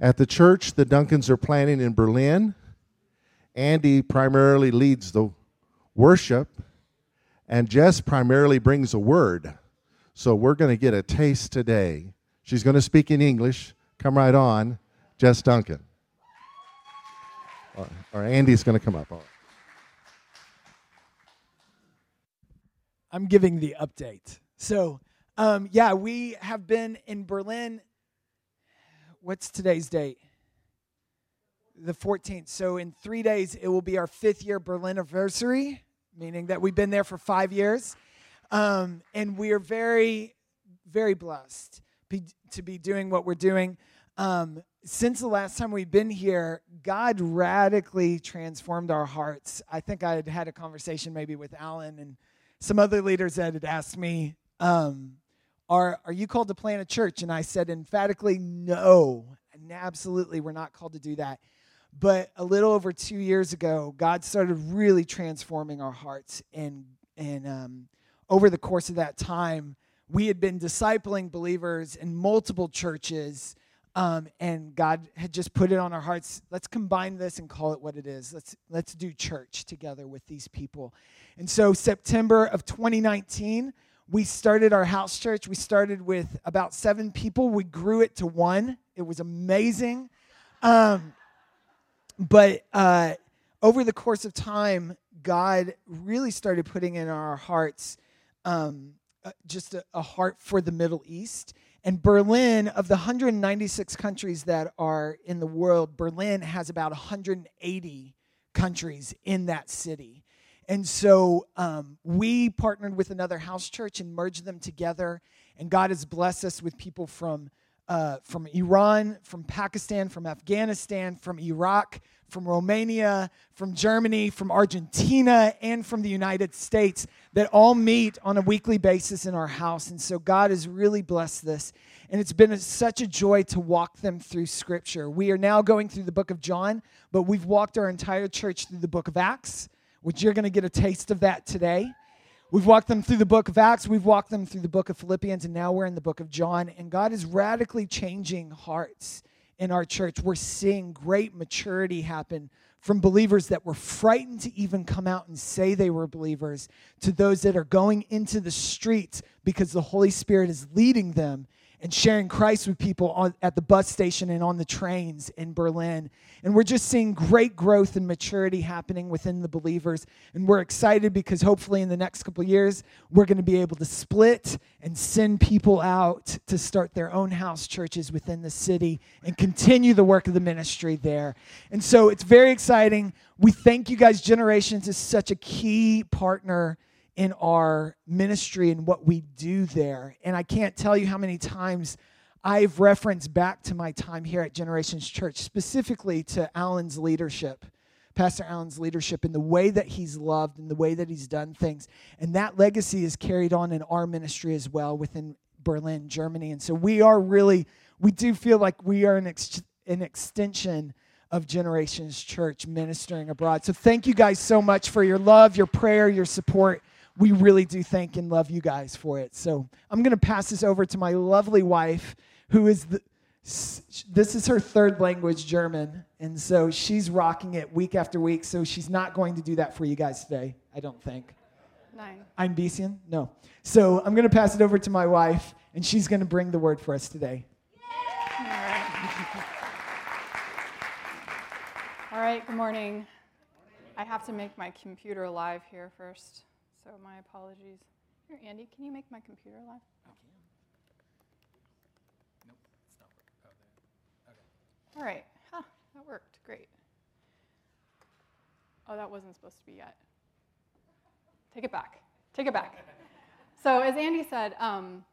At the church the Duncans are planning in Berlin, Andy primarily leads the worship, and Jess primarily brings a word. So we're going to get a taste today. She's going to speak in English. Come right on, Jess Duncan. Or, or Andy's going to come up. I'm giving the update. So, um, yeah, we have been in Berlin. What's today's date? The 14th. So, in three days, it will be our fifth year Berlin anniversary, meaning that we've been there for five years. Um, and we are very, very blessed to be doing what we're doing. Um, since the last time we've been here, God radically transformed our hearts. I think I had had a conversation maybe with Alan and some other leaders that had asked me, um, are, are you called to plant a church? And I said emphatically, no. And absolutely, we're not called to do that. But a little over two years ago, God started really transforming our hearts. And, and um, over the course of that time, we had been discipling believers in multiple churches. Um, and God had just put it on our hearts. Let's combine this and call it what it is. Let's let's do church together with these people. And so September of 2019, we started our house church. We started with about seven people. We grew it to one. It was amazing. Um, but uh, over the course of time, God really started putting in our hearts um, uh, just a, a heart for the Middle East. And Berlin, of the 196 countries that are in the world, Berlin has about 180 countries in that city. And so um, we partnered with another house church and merged them together. And God has blessed us with people from, uh, from Iran, from Pakistan, from Afghanistan, from Iraq, from Romania, from Germany, from Argentina, and from the United States that all meet on a weekly basis in our house. And so God has really blessed this. And it's been a, such a joy to walk them through Scripture. We are now going through the book of John, but we've walked our entire church through the book of Acts which you're going to get a taste of that today. We've walked them through the book of Acts, we've walked them through the book of Philippians, and now we're in the book of John. And God is radically changing hearts in our church. We're seeing great maturity happen from believers that were frightened to even come out and say they were believers to those that are going into the streets because the Holy Spirit is leading them and sharing Christ with people on, at the bus station and on the trains in Berlin. And we're just seeing great growth and maturity happening within the believers. And we're excited because hopefully in the next couple years, we're going to be able to split and send people out to start their own house churches within the city and continue the work of the ministry there. And so it's very exciting. We thank you guys. Generations is such a key partner in our ministry and what we do there. And I can't tell you how many times I've referenced back to my time here at Generations Church, specifically to Alan's leadership, Pastor Alan's leadership, and the way that he's loved and the way that he's done things. And that legacy is carried on in our ministry as well within Berlin, Germany. And so we are really, we do feel like we are an, ex- an extension of Generations Church ministering abroad. So thank you guys so much for your love, your prayer, your support we really do thank and love you guys for it. So I'm going to pass this over to my lovely wife, who is the, this is her third language, German, and so she's rocking it week after week. So she's not going to do that for you guys today, I don't think. Nine. Ein bisschen? No. So I'm going to pass it over to my wife, and she's going to bring the word for us today. All right. All right, good morning. I have to make my computer live here first so my apologies. Here, Andy, can you make my computer live? I can. Nope, it's not working. Oh, okay. All right. Huh, that worked. Great. Oh, that wasn't supposed to be yet. Take it back. Take it back. so, as Andy said, um,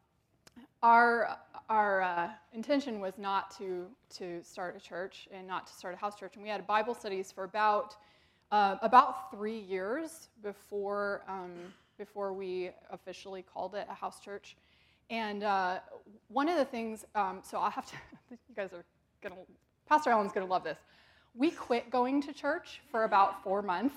our, our uh, intention was not to, to start a church and not to start a house church. And we had Bible studies for about uh, about three years before, um, before we officially called it a house church. And uh, one of the things, um, so I'll have to, you guys are gonna, Pastor Alan's gonna love this. We quit going to church for about four months.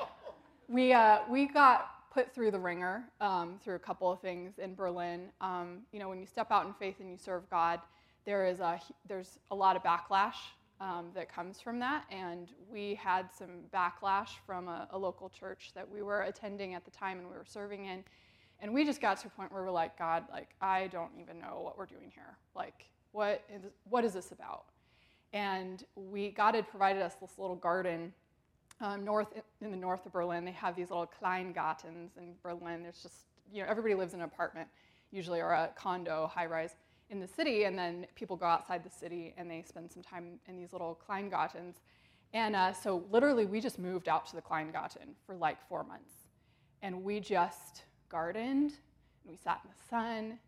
we, uh, we got put through the wringer um, through a couple of things in Berlin. Um, you know, when you step out in faith and you serve God, there is a, there's a lot of backlash um, that comes from that. And we had some backlash from a, a, local church that we were attending at the time and we were serving in. And we just got to a point where we're like, God, like, I don't even know what we're doing here. Like, what is, what is this about? And we, God had provided us this little garden um, north in the north of Berlin. They have these little Kleingartens in Berlin. There's just, you know, everybody lives in an apartment, usually, or a condo, high rise in the city, and then people go outside the city and they spend some time in these little Kleingartens. And uh, so, literally, we just moved out to the Kleingarten for like four months. And we just gardened, and we sat in the sun,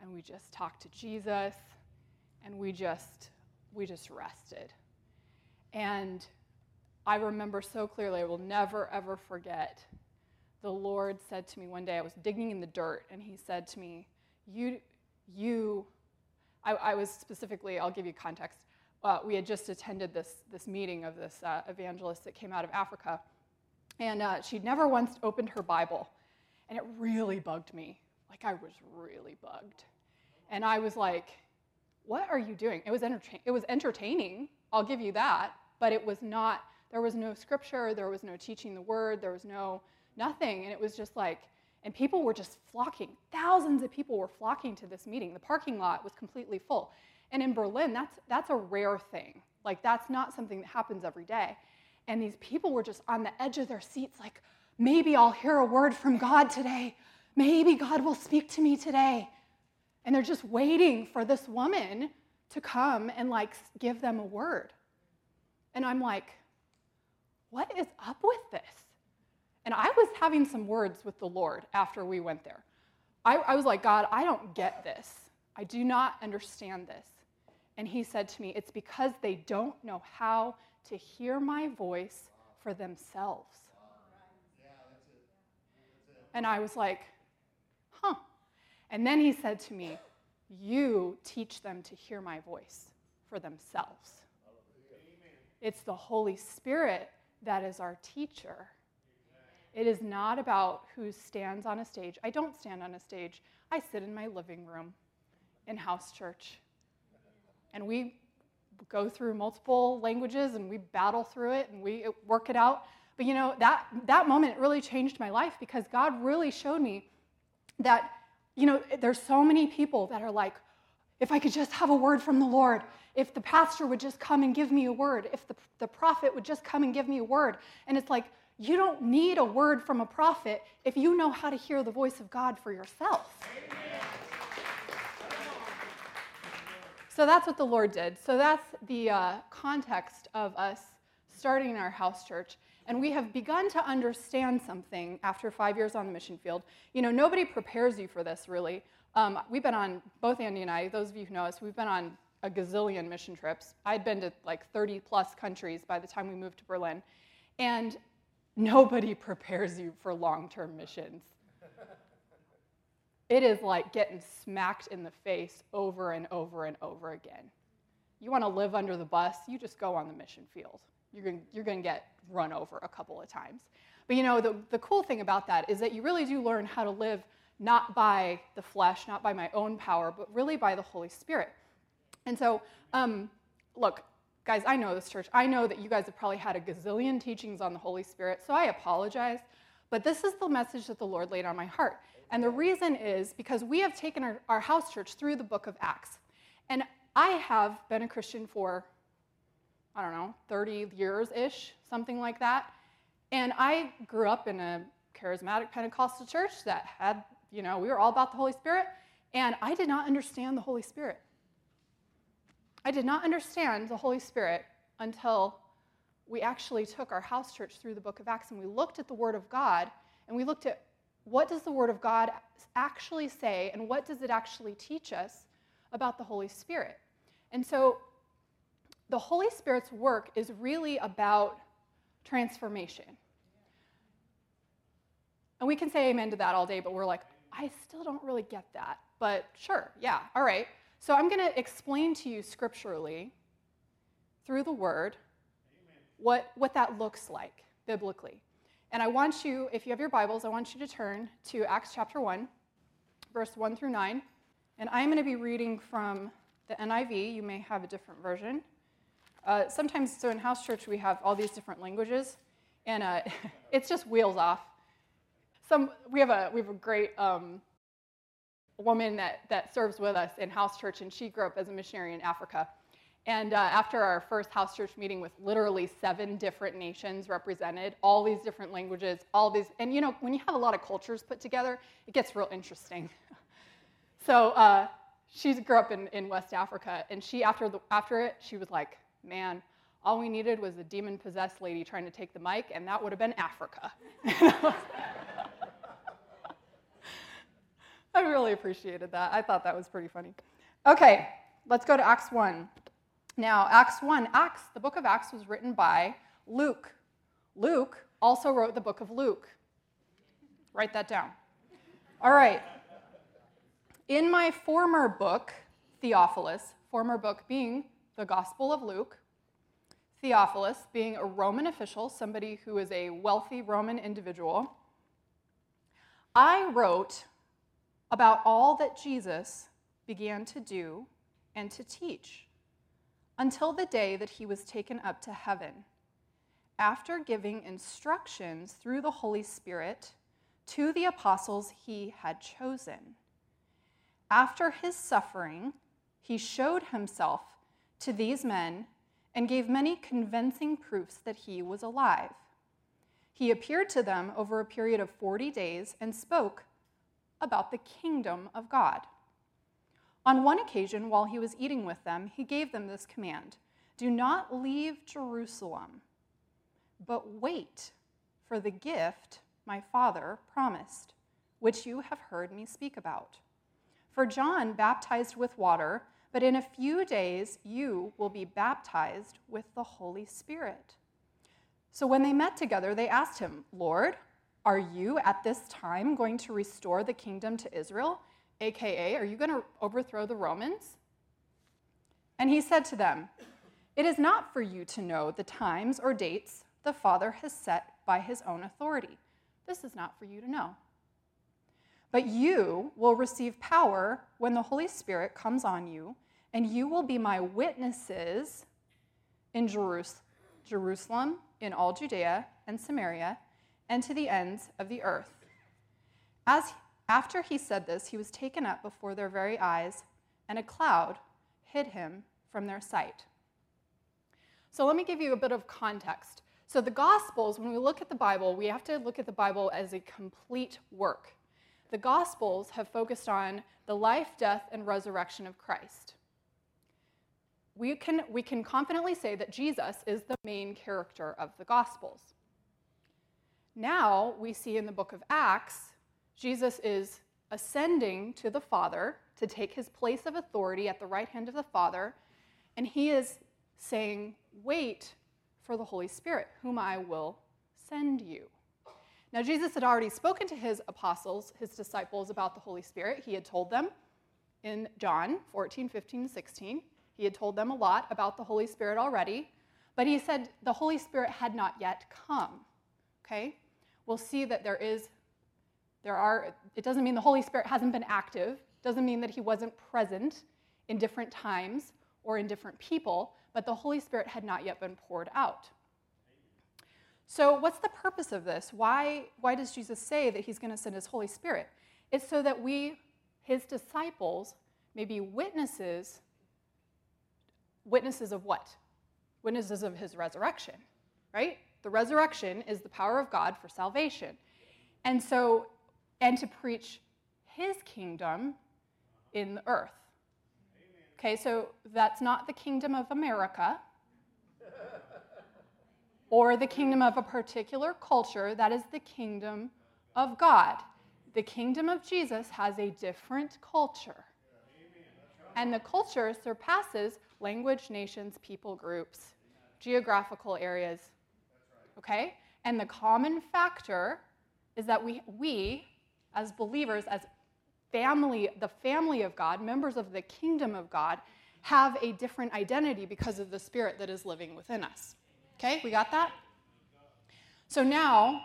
and we just talked to Jesus, and we just, we just rested. And I remember so clearly, I will never, ever forget. The Lord said to me one day, I was digging in the dirt, and He said to me, You, you I, I was specifically, I'll give you context. Uh, we had just attended this, this meeting of this uh, evangelist that came out of Africa. And uh, she'd never once opened her Bible. And it really bugged me. Like, I was really bugged. And I was like, what are you doing? It was, entertain- it was entertaining, I'll give you that, but it was not, there was no scripture, there was no teaching the word, there was no nothing. And it was just like, and people were just flocking. Thousands of people were flocking to this meeting. The parking lot was completely full. And in Berlin, that's, that's a rare thing. Like, that's not something that happens every day. And these people were just on the edge of their seats, like, maybe I'll hear a word from God today. Maybe God will speak to me today. And they're just waiting for this woman to come and, like, give them a word. And I'm like, what is up with this? And I was having some words with the Lord after we went there. I, I, was like, God, I don't get this. I do not understand this. And he said to me, It's because they don't know how to hear my voice for themselves. And I was like, Huh. And then he said to me, You teach them to hear my voice for themselves. It's the Holy Spirit that is our teacher. It is not about who stands on a stage. I don't stand on a stage. I sit in my living room in house church. And we go through multiple languages and we battle through it and we uh, work it out. But you know, that, that moment really changed my life because God really showed me that, you know, there's so many people that are like, if I could just have a word from the Lord, if the pastor would just come and give me a word, if the, the prophet would just come and give me a word. And it's like, you don't need a word from a prophet if you know how to hear the voice of God for yourself. So that's what the Lord did. So that's the uh, context of us starting our house church. And we have begun to understand something after five years on the mission field. You know, nobody prepares you for this, really. Um, we've been on, both Andy and I, those of you who know us, we've been on a gazillion mission trips. I'd been to like 30 plus countries by the time we moved to Berlin. And Nobody prepares you for long term missions. It is like getting smacked in the face over and over and over again. You want to live under the bus, you just go on the mission field. You're going you're to get run over a couple of times. But you know, the, the cool thing about that is that you really do learn how to live not by the flesh, not by my own power, but really by the Holy Spirit. And so, um, look, Guys, I know this church. I know that you guys have probably had a gazillion teachings on the Holy Spirit, so I apologize. But this is the message that the Lord laid on my heart. And the reason is because we have taken our, our house church through the book of Acts. And I have been a Christian for, I don't know, 30 years ish, something like that. And I grew up in a charismatic Pentecostal church that had, you know, we were all about the Holy Spirit. And I did not understand the Holy Spirit. I did not understand the Holy Spirit until we actually took our house church through the book of Acts and we looked at the Word of God and we looked at what does the Word of God actually say and what does it actually teach us about the Holy Spirit. And so the Holy Spirit's work is really about transformation. And we can say amen to that all day, but we're like, I still don't really get that. But sure, yeah, all right. So I'm going to explain to you scripturally through the word what, what that looks like biblically. And I want you, if you have your Bibles, I want you to turn to Acts chapter 1, verse 1 through 9. And I'm going to be reading from the NIV. You may have a different version. Uh, sometimes, so in house church, we have all these different languages, and uh, it's just wheels off. Some, we, have a, we have a great um, woman that, that serves with us in house church, and she grew up as a missionary in Africa. And uh, after our first house church meeting with literally seven different nations represented, all these different languages, all these, and you know, when you have a lot of cultures put together, it gets real interesting. so uh, she grew up in, in West Africa, and she, after, the, after it, she was like, man, all we needed was a demon possessed lady trying to take the mic, and that would have been Africa. I really appreciated that. I thought that was pretty funny. Okay, let's go to Acts 1. Now, Acts 1, Acts, the book of Acts was written by Luke. Luke also wrote the book of Luke. Write that down. All right. In my former book, Theophilus, former book being the Gospel of Luke, Theophilus being a Roman official, somebody who is a wealthy Roman individual, I wrote about all that Jesus began to do and to teach until the day that he was taken up to heaven, after giving instructions through the Holy Spirit to the apostles he had chosen. After his suffering, he showed himself to these men and gave many convincing proofs that he was alive. He appeared to them over a period of 40 days and spoke about the kingdom of God. On one occasion, while he was eating with them, he gave them this command Do not leave Jerusalem, but wait for the gift my Father promised, which you have heard me speak about. For John baptized with water, but in a few days you will be baptized with the Holy Spirit. So when they met together, they asked him, Lord, are you at this time going to restore the kingdom to Israel? AKA, are you going to overthrow the Romans? And he said to them, It is not for you to know the times or dates the Father has set by his own authority. This is not for you to know. But you will receive power when the Holy Spirit comes on you, and you will be my witnesses in Jerusalem, in all Judea and Samaria, and to the ends of the earth. As after he said this, he was taken up before their very eyes, and a cloud hid him from their sight. So let me give you a bit of context. So, the Gospels, when we look at the Bible, we have to look at the Bible as a complete work. The Gospels have focused on the life, death, and resurrection of Christ. We can, we can confidently say that Jesus is the main character of the Gospels. Now we see in the book of Acts Jesus is ascending to the Father to take his place of authority at the right hand of the Father, and he is saying, Wait for the Holy Spirit, whom I will send you. Now, Jesus had already spoken to his apostles, his disciples, about the Holy Spirit. He had told them in John 14, 15, 16. He had told them a lot about the Holy Spirit already, but he said the Holy Spirit had not yet come. Okay? We'll see that there is there are, it doesn't mean the Holy Spirit hasn't been active, doesn't mean that he wasn't present in different times or in different people, but the Holy Spirit had not yet been poured out. So, what's the purpose of this? Why, why does Jesus say that he's going to send his Holy Spirit? It's so that we, his disciples, may be witnesses. Witnesses of what? Witnesses of his resurrection, right? The resurrection is the power of God for salvation. And so and to preach his kingdom in the earth. Okay, so that's not the kingdom of America or the kingdom of a particular culture, that is the kingdom of God. The kingdom of Jesus has a different culture. And the culture surpasses language, nations, people groups, geographical areas. Okay? And the common factor is that we, we as believers, as family, the family of God, members of the kingdom of God, have a different identity because of the spirit that is living within us. Okay, we got that? So now,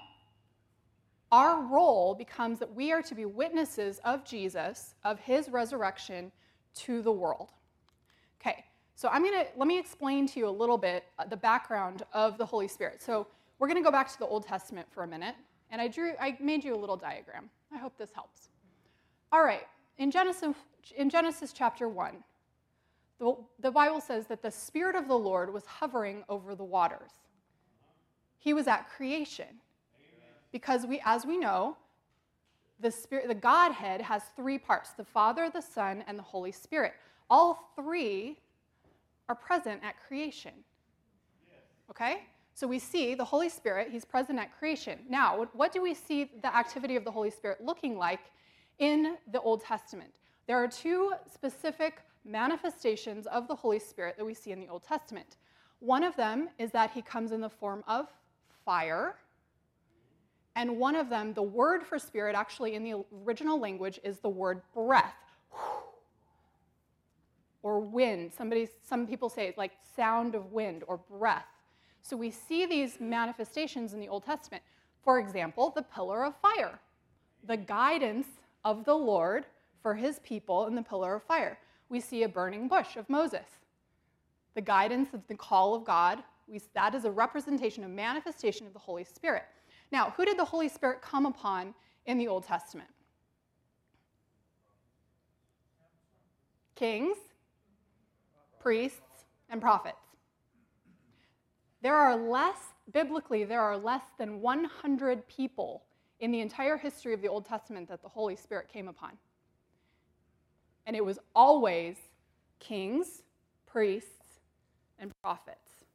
our role becomes that we are to be witnesses of Jesus, of his resurrection to the world. Okay, so I'm gonna let me explain to you a little bit uh, the background of the Holy Spirit. So we're gonna go back to the Old Testament for a minute, and I drew, I made you a little diagram. I hope this helps. All right, in Genesis, in Genesis chapter one, the, the Bible says that the Spirit of the Lord was hovering over the waters. He was at creation, because we, as we know, the spirit the godhead has three parts the father the son and the holy spirit all three are present at creation. Okay? So we see the holy spirit he's present at creation. Now what, do we see the activity of the holy spirit looking like in the old testament? There are two specific manifestations of the holy spirit that we see in the old testament. One of them is that he comes in the form of fire and one of them, the word for spirit, actually in the original language, is the word breath or wind. Somebody, some people say it's like sound of wind or breath. So we see these manifestations in the Old Testament. For example, the pillar of fire, the guidance of the Lord for his people in the pillar of fire. We see a burning bush of Moses, the guidance of the call of God. We, that is a representation, a manifestation of the Holy Spirit. Now, who did the Holy Spirit come upon in the Old Testament? Kings, priests, and prophets. There are less, biblically, there are less than 100 people in the entire history of the Old Testament that the Holy Spirit came upon. And it was always kings, priests, and prophets.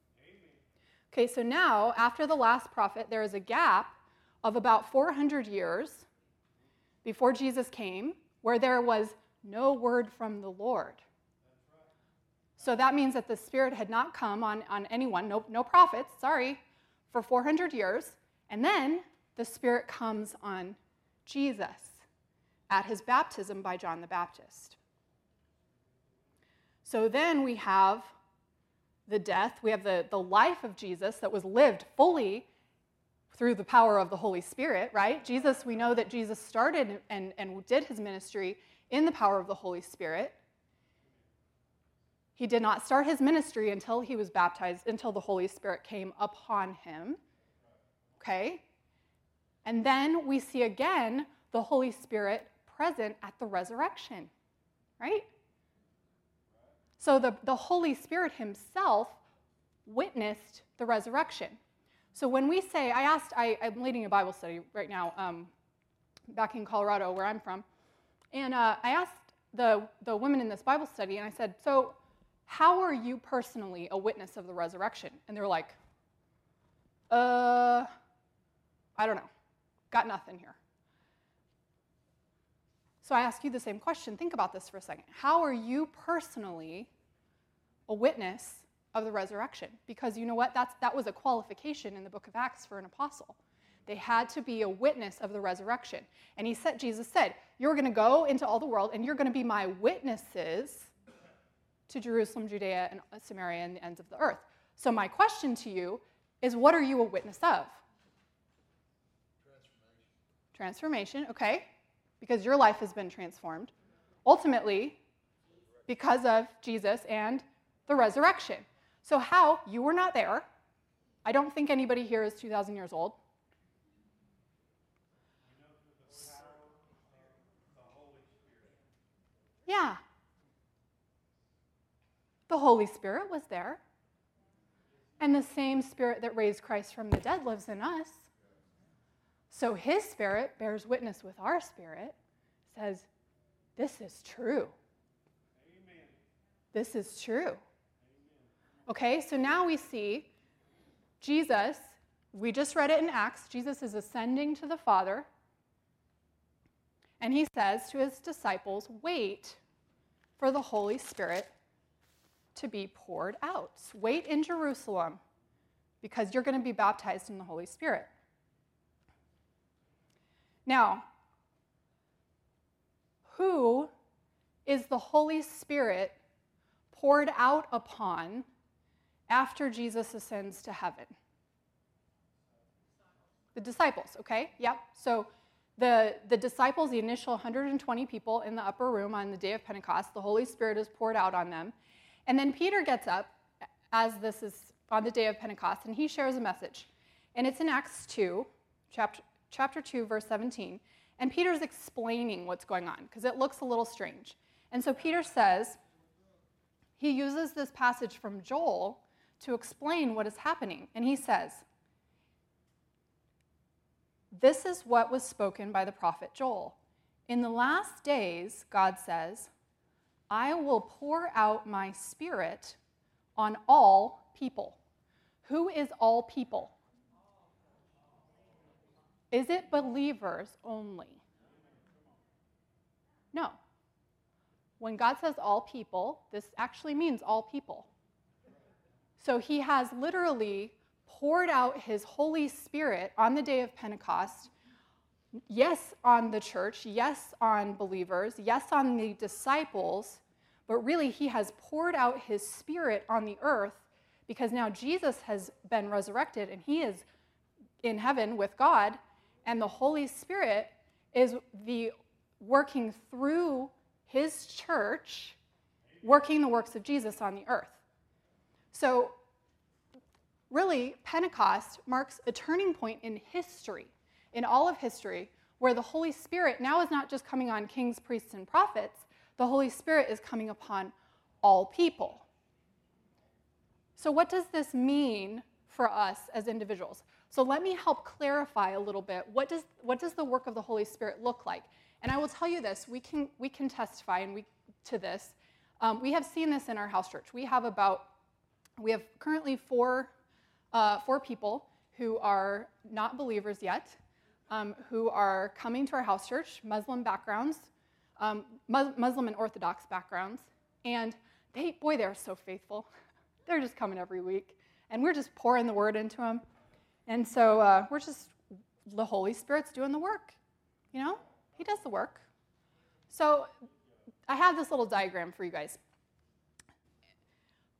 Okay, so now, after the last prophet, there is a gap of about 400 years before Jesus came where there was no word from the Lord. So that means that the Spirit had not come on, on anyone, no, no prophets, sorry, for 400 years. And then the Spirit comes on Jesus at his baptism by John the Baptist. So then we have the death, we have the, the life of Jesus that was lived fully through the power of the Holy Spirit, right? Jesus, we know that Jesus started and, and did his ministry in the power of the Holy Spirit. He did not start his ministry until he was baptized, until the Holy Spirit came upon him. Okay? And then we see again the Holy Spirit present at the resurrection, right? So the, the Holy Spirit Himself witnessed the resurrection. So when we say, I asked, I, am leading a Bible study right now um, back in Colorado, where I'm from, and uh, I asked the, the women in this Bible study, and I said, So, how are you personally a witness of the resurrection? And they're like, Uh, I don't know. Got nothing here. So I ask you the same question. Think about this for a second. How are you personally a witness of the resurrection? Because you know what? That's, that was a qualification in the book of Acts for an apostle. They had to be a witness of the resurrection. And he said, Jesus said, You're going to go into all the world and you're going to be my witnesses to Jerusalem, Judea, and uh, Samaria, and the ends of the earth. So, my question to you is what are you a witness of? Transformation. Transformation, okay because your life has been transformed. Ultimately, because of Jesus and the resurrection. So, how? You were not there. I don't think anybody here is 2,000 years old. Yeah. The Holy Spirit was there. And the same Spirit that raised Christ from the dead lives in us. So his spirit bears witness with our spirit, says, This is true. Amen. This is true. Amen. Okay, so now we see Jesus, we just read it in Acts, Jesus is ascending to the Father, and he says to his disciples, Wait for the Holy Spirit to be poured out. Wait in Jerusalem because you're going to be baptized in the Holy Spirit. Now, who is the Holy Spirit poured out upon after Jesus ascends to heaven? The disciples, okay? Yep. So the, the disciples, the initial 120 people in the upper room on the day of Pentecost, the Holy Spirit is poured out on them. And then Peter gets up as this is on the day of Pentecost and he shares a message. And it's in Acts 2, chapter, chapter 2, verse 17. And Peter's explaining what's going on because it looks a little strange. And so Peter says, he uses this passage from Joel to explain what is happening. And he says, This is what was spoken by the prophet Joel. In the last days, God says, I will pour out my spirit on all people. Who is all people? Is it believers only? No. When God says all people, this actually means all people. So he has literally poured out his Holy Spirit on the day of Pentecost. Yes, on the church, yes, on believers, yes, on the disciples, but really he has poured out his Spirit on the earth because now Jesus has been resurrected and he is in heaven with God, and the Holy Spirit is the working through his church, working the works of Jesus on the earth. So, really, Pentecost marks a turning point in history, in all of history, where the Holy Spirit now is not just coming on kings, priests, and prophets, the Holy Spirit is coming upon all people. So, what does this mean for us as individuals? So, let me help clarify a little bit. What does, what does the work of the Holy Spirit look like? And I will tell you this we can, we can testify and we, to this. Um, we have seen this in our house church. We have about, we have currently four, uh, four people who are not believers yet, um, who are coming to our house church, Muslim backgrounds, um, Muslim and Orthodox backgrounds. And they, boy, they're so faithful. They're just coming every week. And we're just pouring the word into them. And so uh, we're just, the Holy Spirit's doing the work, you know? He does the work. So I have this little diagram for you guys.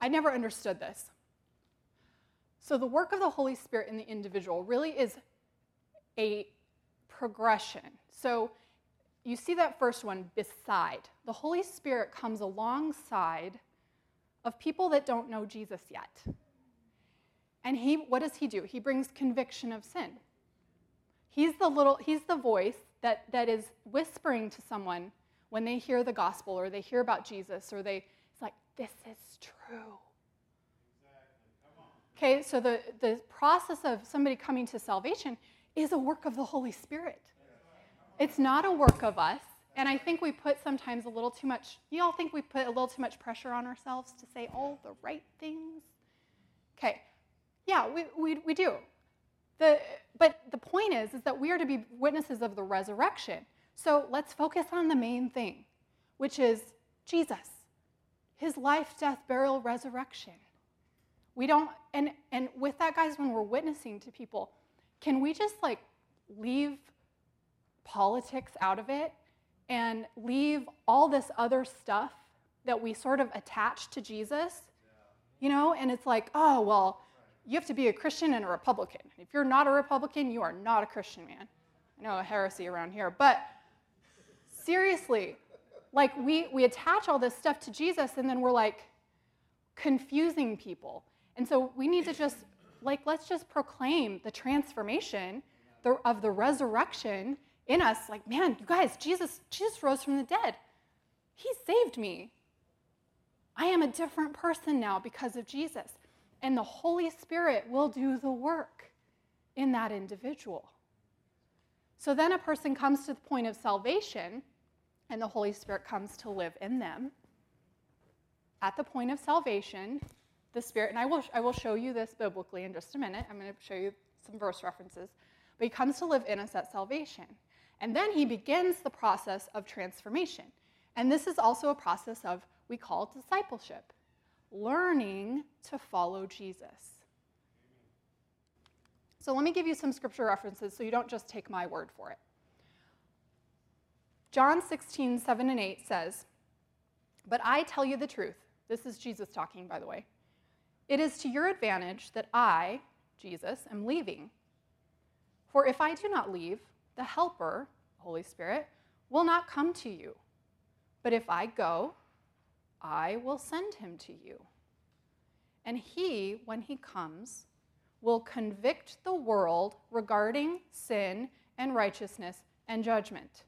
I never understood this. So the work of the Holy Spirit in the individual really is a progression. So you see that first one, beside. The Holy Spirit comes alongside of people that don't know Jesus yet. And he, what does he do? He brings conviction of sin. He's the little, he's the voice that, that is whispering to someone when they hear the gospel or they hear about Jesus or they, it's like, this is true. Okay, so the, the process of somebody coming to salvation is a work of the Holy Spirit. It's not a work of us. And I think we put sometimes a little too much, you all think we put a little too much pressure on ourselves to say all the right things? Okay, yeah, we, we, we do. The, but the point is, is that we are to be witnesses of the resurrection. So let's focus on the main thing, which is Jesus, his life, death, burial, resurrection. We don't, and, and with that, guys, when we're witnessing to people, can we just like leave politics out of it and leave all this other stuff that we sort of attach to Jesus? You know, and it's like, oh, well, you have to be a Christian and a Republican. If you're not a Republican, you are not a Christian, man. I know a heresy around here, but seriously, like we, we attach all this stuff to Jesus and then we're like confusing people. And so we need to just, like, let's just proclaim the transformation of the resurrection in us. Like, man, you guys, Jesus, Jesus rose from the dead. He saved me. I am a different person now because of Jesus and the Holy Spirit will do the work in that individual. So then a person comes to the point of salvation, and the Holy Spirit comes to live in them. At the point of salvation, the Spirit, and I will, I will show you this biblically in just a minute. I'm going to show you some verse references. But He comes to live in us at salvation. And then He begins the process of transformation. And this is also a process of, we call discipleship learning to follow Jesus. So let me give you some scripture references so you don't just take my word for it. John 16, 7 and 8 says, But I tell you the truth. This is Jesus talking, by the way. It is to your advantage that I, Jesus, am leaving. For if I do not leave, the Helper, Holy Spirit, will not come to you. But if I go, I will send him to you. And he, when he comes, will convict the world regarding sin and righteousness and judgment.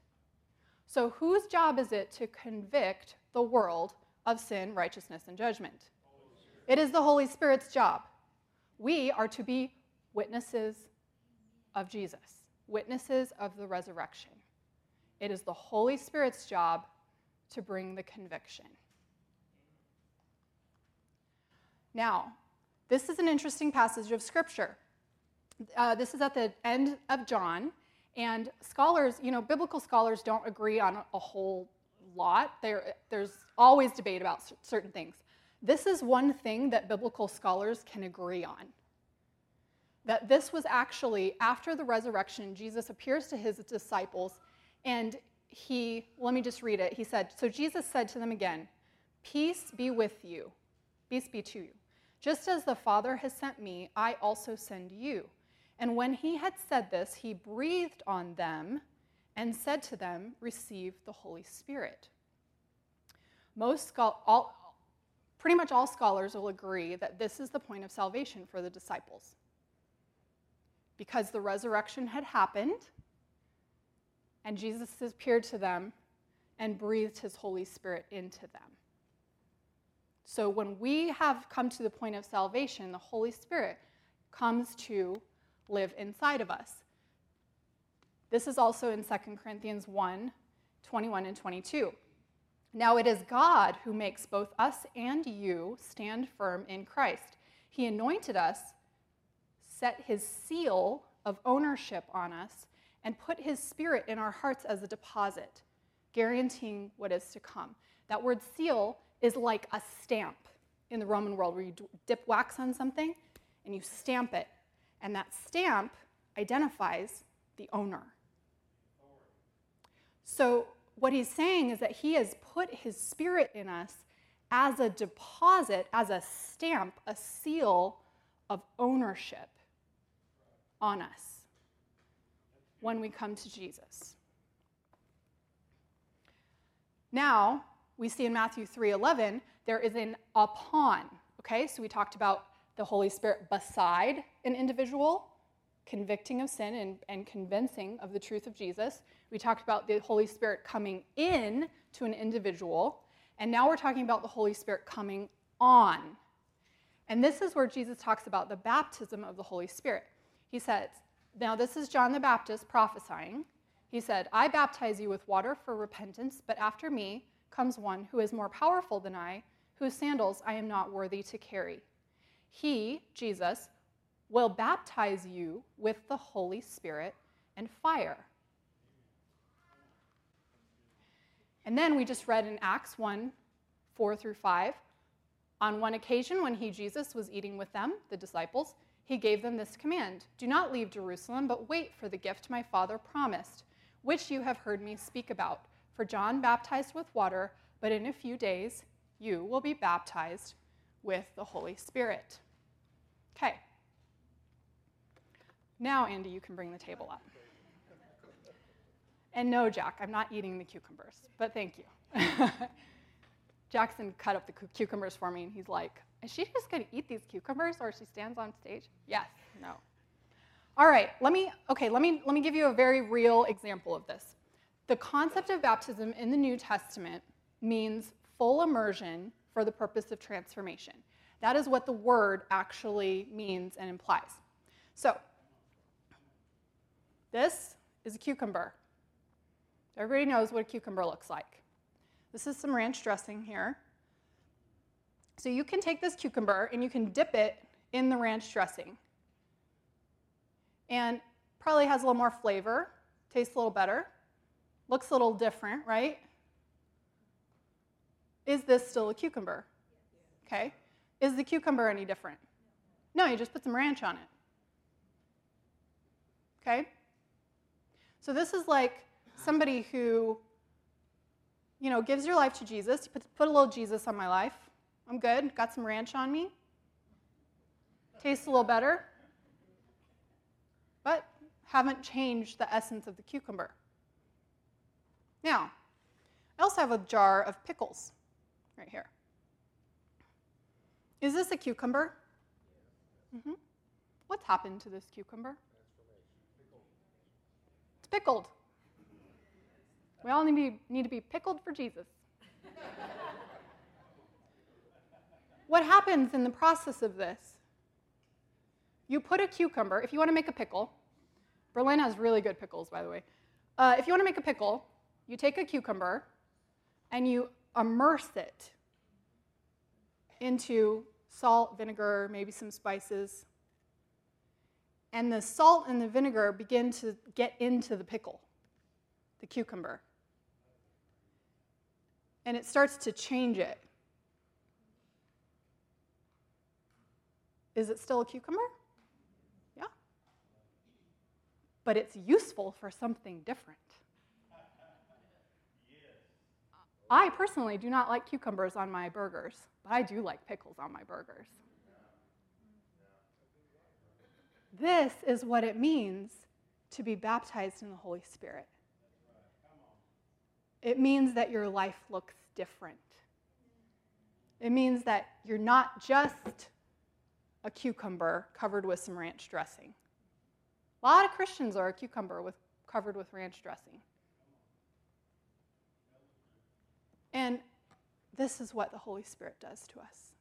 So, whose job is it to convict the world of sin, righteousness, and judgment? It is the Holy Spirit's job. We are to be witnesses of Jesus, witnesses of the resurrection. It is the Holy Spirit's job to bring the conviction. Now, this is an interesting passage of Scripture. Uh, this is at the end of John, and scholars, you know, biblical scholars don't agree on a whole lot. There, there's always debate about certain things. This is one thing that biblical scholars can agree on. That this was actually after the resurrection, Jesus appears to his disciples, and he, let me just read it. He said, So Jesus said to them again, Peace be with you, peace be to you. Just as the Father has sent me, I also send you. And when he had said this, he breathed on them and said to them, Receive the Holy Spirit. Most all, pretty much all scholars will agree that this is the point of salvation for the disciples. Because the resurrection had happened, and Jesus appeared to them and breathed his Holy Spirit into them. So when we have come to the point of salvation, the Holy Spirit comes to live inside of us. This is also in 2 Corinthians 1 21 and 22. Now it is God who makes both us and you stand firm in Christ. He anointed us, set his seal of ownership on us, and put his spirit in our hearts as a deposit, guaranteeing what is to come. That word seal is like a stamp in the Roman world where you dip wax on something and you stamp it and that stamp identifies the owner. So, what he's saying is that he has put his spirit in us as a deposit, as a stamp, a seal of ownership on us when we come to Jesus. Now, we see in Matthew 3:11 there is an upon, okay? So we talked about the Holy Spirit beside an individual, convicting of sin and, and convincing of the truth of Jesus. We talked about the Holy Spirit coming in to an individual. And now we're talking about the Holy Spirit coming on. And this is where Jesus talks about the baptism of the Holy Spirit. He says, Now this is John the Baptist prophesying. He said, I baptize you with water for repentance, but after me comes one who is more powerful than I, whose sandals I am not worthy to carry. He, Jesus, will baptize you with the Holy Spirit and fire. And then we just read in Acts 1 4 through 5. On one occasion, when he, Jesus, was eating with them, the disciples, he gave them this command Do not leave Jerusalem, but wait for the gift my Father promised, which you have heard me speak about. For John baptized with water, but in a few days you will be baptized with the Holy Spirit. Okay. Now, Andy, you can bring the table up. And no, Jack, I'm not eating the cucumbers, but thank you. Jackson cut up the cucumbers for me, and he's like, Is she just going to eat these cucumbers or she stands on stage? Yes, no. All right, let me, okay, let me, let me give you a very real example of this. The concept of baptism in the New Testament means full immersion for the purpose of transformation. That is what the word actually means and implies. So, this is a cucumber. Everybody knows what a cucumber looks like. This is some ranch dressing here. So, you can take this cucumber and you can dip it in the ranch dressing. And probably has a little more flavor, tastes a little better, looks a little different, right? Is this still a cucumber? Okay. Is the cucumber any different? No, you just put some ranch on it. Okay? So this is like somebody who, you know, gives your life to Jesus. Put, put a little Jesus on my life. I'm good. Got some ranch on me. Tastes a little better. But haven't changed the essence of the cucumber. Now, I also have a jar of pickles right here. Is this a cucumber? Mm-hmm. What's happened to this cucumber? It's pickled. We all need to be, need to be pickled for Jesus. what happens in the process of this? You put a cucumber, if you want to make a pickle, Berlin has really good pickles, by the way. Uh, if you want to make a pickle, you take a cucumber and you immerse it into salt, vinegar, maybe some spices. And the salt and the vinegar begin to get into the pickle, the cucumber. And it starts to change it. Is it still a cucumber? Yeah. But it's useful for something different. I personally do not like cucumbers on my burgers, but I do like pickles on my burgers. This is what it means to be baptized in the Holy Spirit. It means that your life looks different. It means that you're not just a cucumber covered with some ranch dressing. A lot of Christians are a cucumber with, covered with ranch dressing. And this is what the Holy Spirit does to us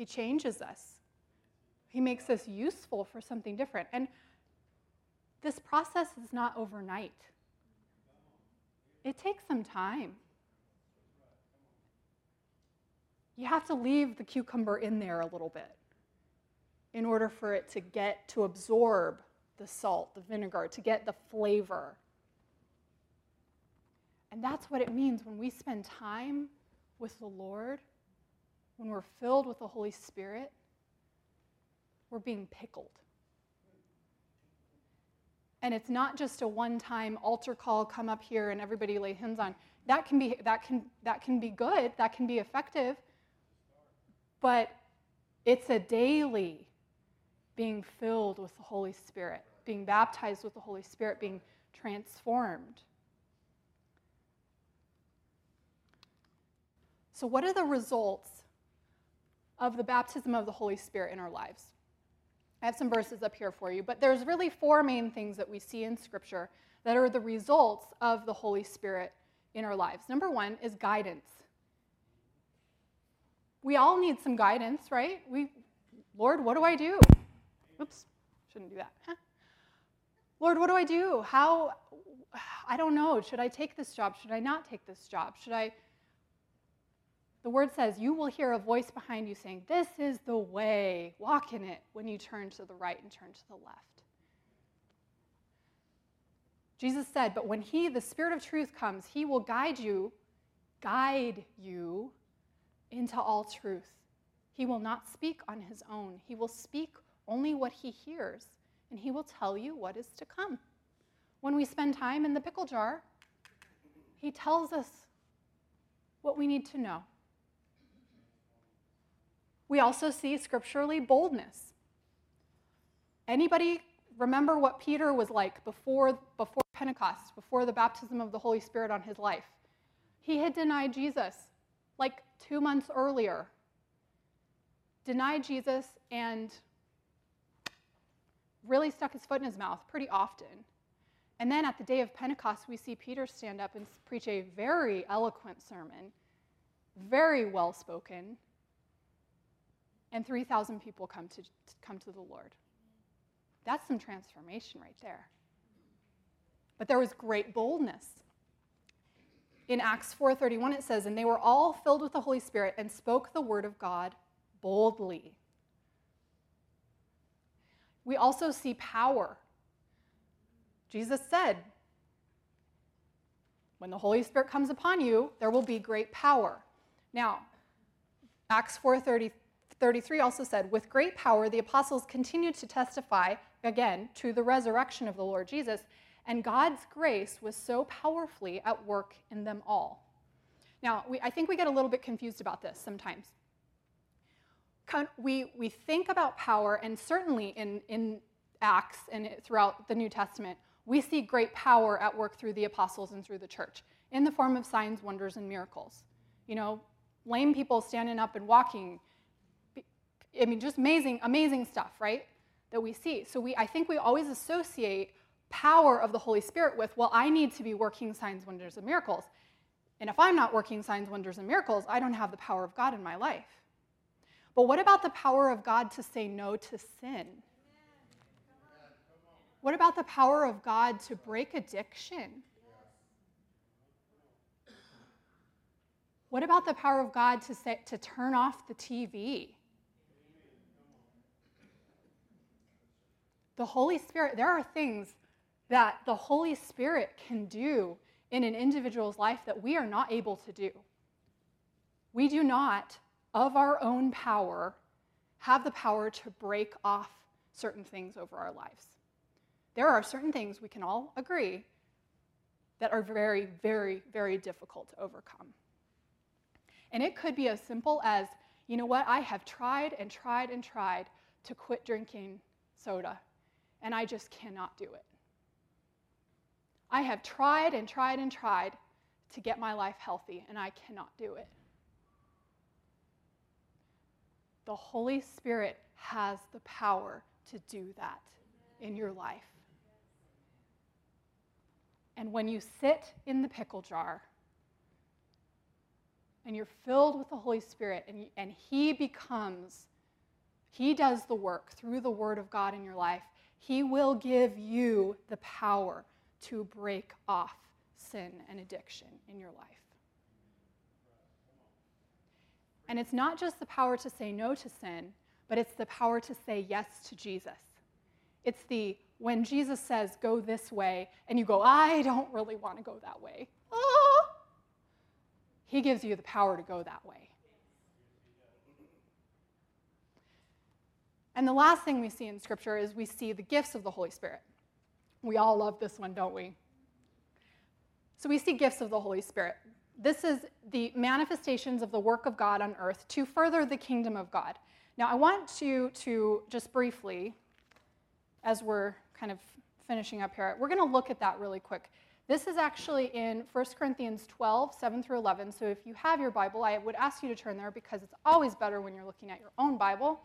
He changes us, He makes us useful for something different. And this process is not overnight, it takes some time. You have to leave the cucumber in there a little bit in order for it to get to absorb the salt, the vinegar, to get the flavor. And that's what it means when we spend time with the Lord, when we're filled with the Holy Spirit, we're being pickled. And it's not just a one-time altar call, come up here and everybody lay hands on. That can be that can that can be good, that can be effective. But it's a daily being filled with the Holy Spirit, being baptized with the Holy Spirit, being transformed. So, what are the results of the baptism of the Holy Spirit in our lives? I have some verses up here for you, but there's really four main things that we see in Scripture that are the results of the Holy Spirit in our lives. Number one is guidance. We all need some guidance, right? We, Lord, what do I do? Oops, shouldn't do that. Huh? Lord, what do I do? How, I don't know. Should I take this job? Should I not take this job? Should I the word says, You will hear a voice behind you saying, This is the way, walk in it, when you turn to the right and turn to the left. Jesus said, But when He, the Spirit of truth, comes, He will guide you, guide you into all truth. He will not speak on His own, He will speak only what He hears, and He will tell you what is to come. When we spend time in the pickle jar, He tells us what we need to know. We also see scripturally boldness. Anybody remember what Peter was like before, before Pentecost, before the baptism of the Holy Spirit on his life? He had denied Jesus like two months earlier. Denied Jesus and really stuck his foot in his mouth pretty often. And then at the day of Pentecost, we see Peter stand up and preach a very eloquent sermon, very well spoken, and 3,000 people come to, come to the Lord. That's some transformation right there. But there was great boldness. In Acts 4:31 it says, "And they were all filled with the Holy Spirit and spoke the word of God boldly." We also see power. Jesus said, when the Holy Spirit comes upon you, there will be great power. Now, Acts 4:30 33 also said, With great power, the apostles continued to testify, again, to the resurrection of the Lord Jesus, and God's grace was so powerfully at work in them all. Now, we, I think we get a little bit confused about this sometimes. We, we think about power, and certainly in, in Acts and throughout the New Testament, we see great power at work through the apostles and through the church in the form of signs, wonders, and miracles. You know, lame people standing up and walking. I mean, just amazing, amazing stuff, right? That we see. So we, I think we always associate power of the Holy Spirit with, well, I need to be working signs, wonders, and miracles. And if I'm not working signs, wonders, and miracles, I don't have the power of God in my life. But what about the power of God to say no to sin? What about the power of God to break addiction? What about the power of God to, say, to turn off the TV? The Holy Spirit, there are things that the Holy Spirit can do in an individual's life that we are not able to do. We do not, of our own power, have the power to break off certain things over our lives. There are certain things we can all agree that are very, very, very difficult to overcome. And it could be as simple as, you know what, I have tried and tried and tried to quit drinking soda, and I just cannot do it. I have tried and tried and tried to get my life healthy, and I cannot do it. The Holy Spirit has the power to do that in your life. And when you sit in the pickle jar and you're filled with the Holy Spirit and, and He becomes, He does the work through the Word of God in your life, He will give you the power to break off sin and addiction in your life. And it's not just the power to say no to sin, but it's the power to say yes to Jesus. It's the when Jesus says, go this way, and you go, I don't really want to go that way. Oh, he gives you the power to go that way. And the last thing we see in Scripture is we see the gifts of the Holy Spirit. We all love this one, don't we? So we see gifts of the Holy Spirit. This is the manifestations of the work of God on earth to further the kingdom of God. Now, I want you to just briefly, as we're kind of finishing up here, we're going to look at that really quick. This is actually in 1 Corinthians 12, 7 through 11. So if you have your Bible, I would ask you to turn there because it's always better when you're looking at your own Bible.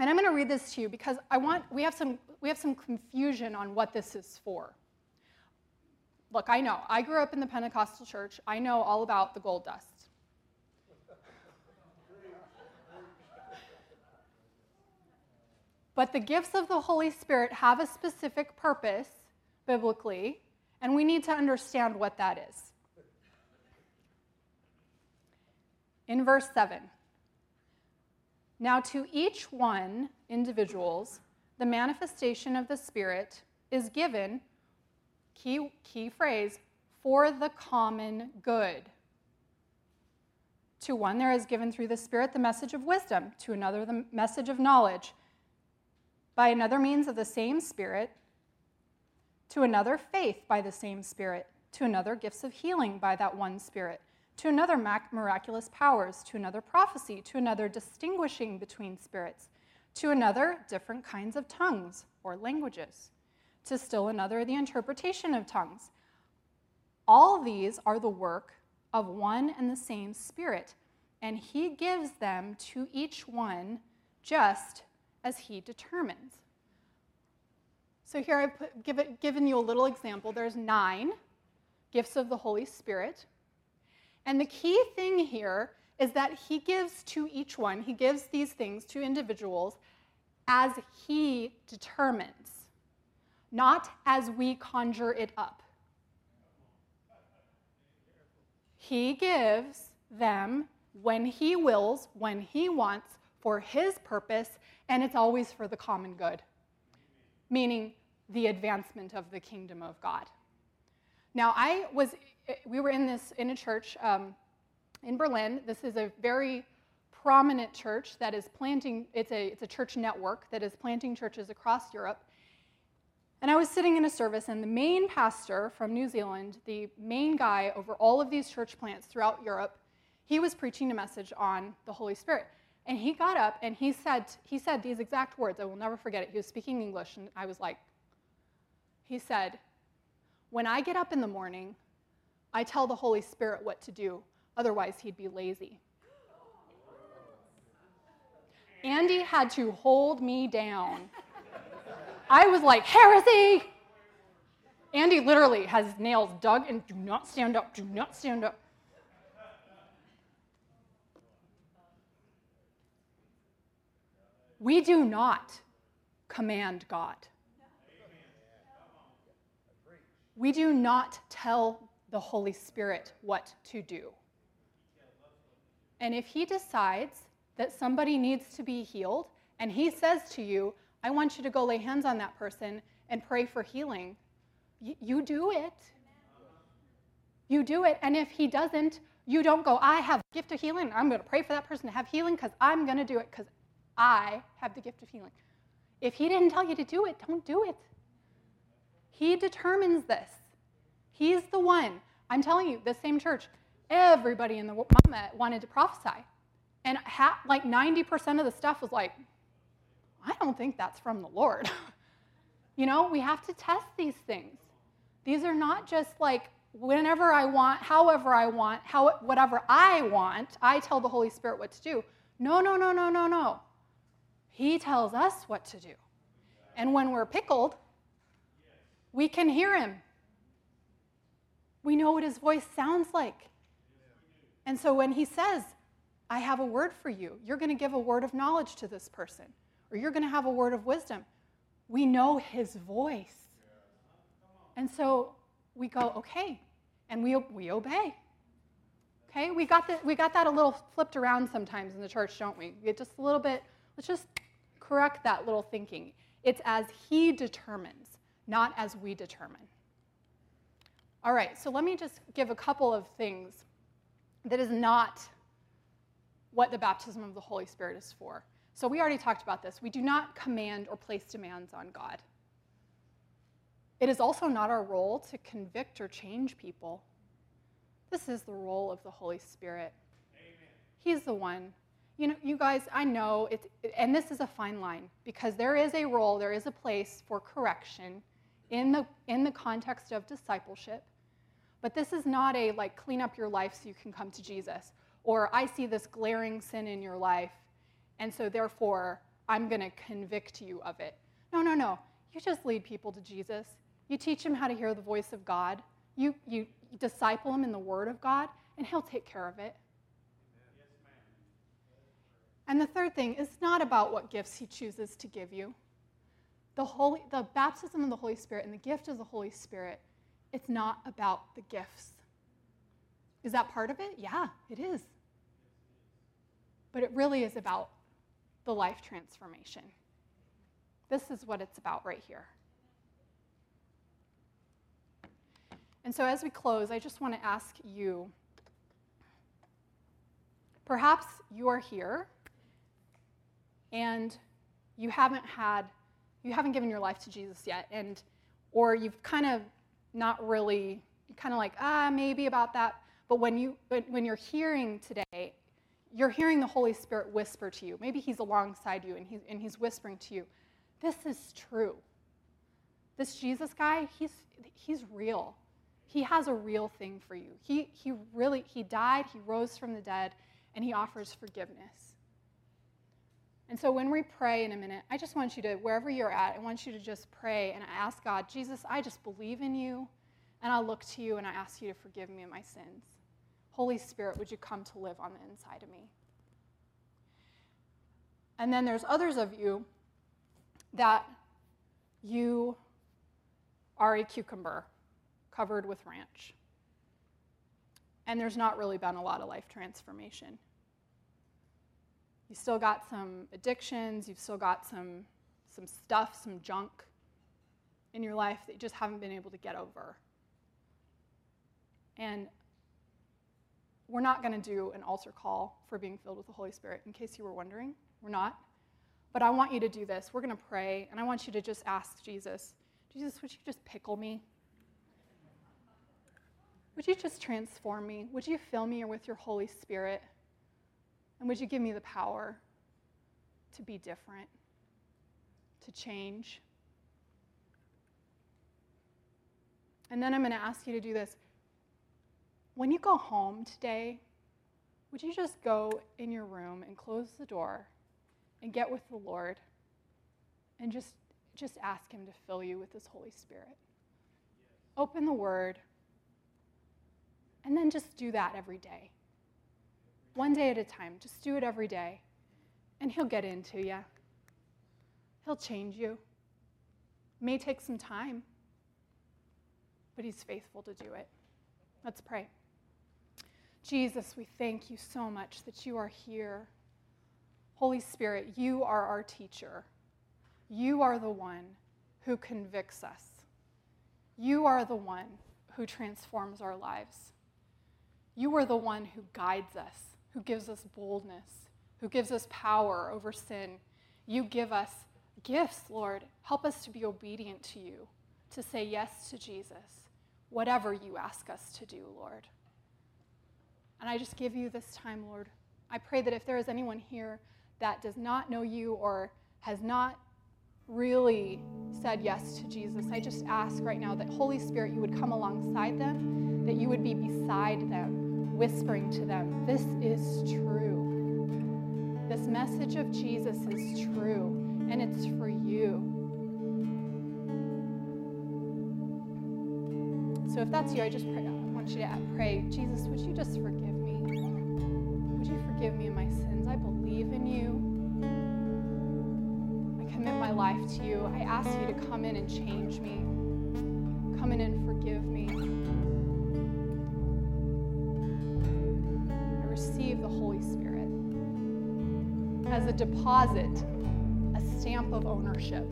And I'm going to read this to you because I want we have some we have some confusion on what this is for. Look, I know. I grew up in the Pentecostal church. I know all about the gold dust. But the gifts of the Holy Spirit have a specific purpose biblically, and we need to understand what that is. In verse 7, now, to each one, individuals, the manifestation of the Spirit is given, key, key phrase, for the common good. To one, there is given through the Spirit the message of wisdom, to another, the message of knowledge. By another means of the same Spirit, to another, faith by the same Spirit, to another, gifts of healing by that one Spirit to another miraculous powers, to another prophecy, to another distinguishing between spirits, to another different kinds of tongues or languages, to still another the interpretation of tongues. All these are the work of one and the same Spirit, and He gives them to each one just as He determines. So here I've put, give it, given you a little example. There's nine gifts of the Holy Spirit. And the key thing here is that he gives to each one, he gives these things to individuals as he determines, not as we conjure it up. He gives them when he wills, when he wants, for his purpose, and it's always for the common good, meaning the advancement of the kingdom of God. Now, I was we were in this in a church um, in Berlin. This is a very prominent church that is planting. It's a it's a church network that is planting churches across Europe. And I was sitting in a service, and the main pastor from New Zealand, the main guy over all of these church plants throughout Europe, he was preaching a message on the Holy Spirit. And he got up and he said, he said these exact words. I will never forget it. He was speaking English, and I was like, he said, When I get up in the morning, I tell the Holy Spirit what to do, Otherwise, he'd be lazy. Andy had to hold me down. I was like, heresy! Andy literally has nails dug and do not stand up, do not stand up. We do not command God. We do not tell the Holy Spirit what to do. And if He decides that somebody needs to be healed, and He says to you, I want you to go lay hands on that person and pray for healing, y- you do it. You do it. And if He doesn't, you don't go, I have a gift of healing. I'm going to pray for that person to have healing because I'm going to do it because I have the gift of healing. If He didn't tell you to do it, don't do it. He determines this. He's the one. I'm telling you, the same church, everybody in the mama wanted to prophesy. And ha- like 90% of the stuff was like, I don't think that's from the Lord. you know, we have to test these things. These are not just like whenever I want, however I want, how, whatever I want, I tell the Holy Spirit what to do. No, no, no, no, no, no. He tells us what to do. And when we're pickled, we can hear him. We know what his voice sounds like. And so when he says, I have a word for you, you're going to give a word of knowledge to this person, or you're going to have a word of wisdom, we know his voice. And so we go, okay, and we, we obey. Okay, we got, the, we got that a little flipped around sometimes in the church, don't we? Get just a little bit, let's just correct that little thinking. It's as he determines, not as we determine. All right, so let me just give a couple of things that is not what the baptism of the Holy Spirit is for. So we already talked about this. We do not command or place demands on God. It is also not our role to convict or change people. This is the role of the Holy Spirit. Amen. He's the one. You know, you guys, I know it's, and this is a fine line because there is a role, there is a place for correction in the, in the context of discipleship. But this is not a like clean up your life so you can come to Jesus, or I see this glaring sin in your life, and so therefore I'm going to convict you of it. No, no, no. You just lead people to Jesus. You teach them how to hear the voice of God. You, you disciple them in the Word of God, and He'll take care of it. and the third thing is not about what gifts He chooses to give you. The, Holy, the baptism of the Holy Spirit and the gift of the Holy Spirit, it's not about the gifts. Is that part of it? Yeah, it is. But it really is about the life transformation. This is what it's about right here. And so, as we close, I just want to ask you perhaps you are here and you haven't had, you haven't given your life to Jesus yet, and, or you've kind of not really, kind of like, ah, maybe about that. But when, you, when you're hearing today, you're hearing the Holy Spirit whisper to you. Maybe He's alongside you and He's, and he's whispering to you, This is true. This Jesus guy, he's, he's real he has a real thing for you. He, he really, he died, he rose from the dead, and he offers forgiveness. And so when we pray in a minute, I just want you to, wherever you're at, I want you to just pray and ask God, Jesus, I just believe in you, and I look to you and I ask you to forgive me of my sins. Holy Spirit, would you come to live on the inside of me? And then there's others of you that you are a cucumber covered with ranch. And there's not really been a lot of life transformation. You still got some addictions, you've still got some, some stuff, some junk in your life that you just haven't been able to get over. And we're not going to do an altar call for being filled with the Holy Spirit, in case you were wondering. We're not. But I want you to do this. We're going to pray, and I want you to just ask Jesus, Jesus, would you just pickle me? Would you just transform me? Would you fill me with your Holy Spirit? And would you give me the power to be different, to change? And then I'm going to ask you to do this. When you go home today, would you just go in your room and close the door and get with the Lord and just, just ask Him to fill you with His Holy Spirit? Open the Word and then just do that every day. One day at a time. Just do it every day. And He'll get into you, He'll change you. It may take some time, but He's faithful to do it. Let's pray. Jesus, we thank you so much that you are here. Holy Spirit, you are our teacher. You are the one who convicts us. You are the one who transforms our lives. You are the one who guides us, who gives us boldness, who gives us power over sin. You give us gifts, Lord. Help us to be obedient to you, to say yes to Jesus, whatever you ask us to do, Lord. And I just give you this time, Lord. I pray that if there is anyone here that does not know you or has not really said yes to Jesus, I just ask right now that Holy Spirit, you would come alongside them, that you would be beside them, whispering to them, This is true. This message of Jesus is true, and it's for you. So if that's you, I just pray, I want you to pray, Jesus, would you just forgive? Me? Would you forgive me of my sins. I believe in you. I commit my life to you. I ask you to come in and change me. Come in and forgive me. Receive the Holy Spirit as a deposit, a stamp of ownership.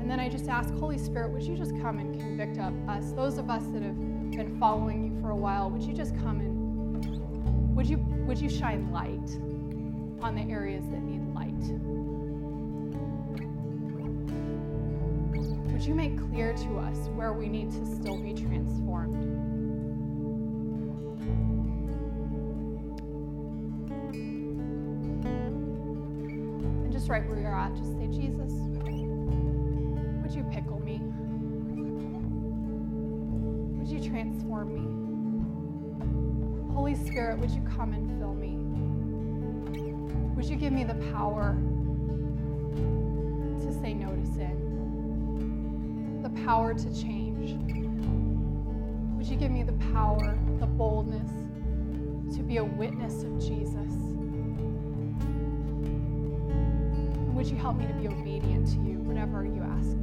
And then I just ask, Holy Spirit, would you just come and convict us, those of us that have been following you for a while, would you just come and would you would you shine light on the areas that need light? Would you make clear to us where we need to still be transformed? Right where you're at, just say, Jesus, would you pickle me? Would you transform me. Holy Spirit, would you come and fill me? Would you give me the power to say no to sin? The power to change? Would you give me the power, the boldness to be a witness of Jesus? Would you help me to be obedient to you, whenever you ask?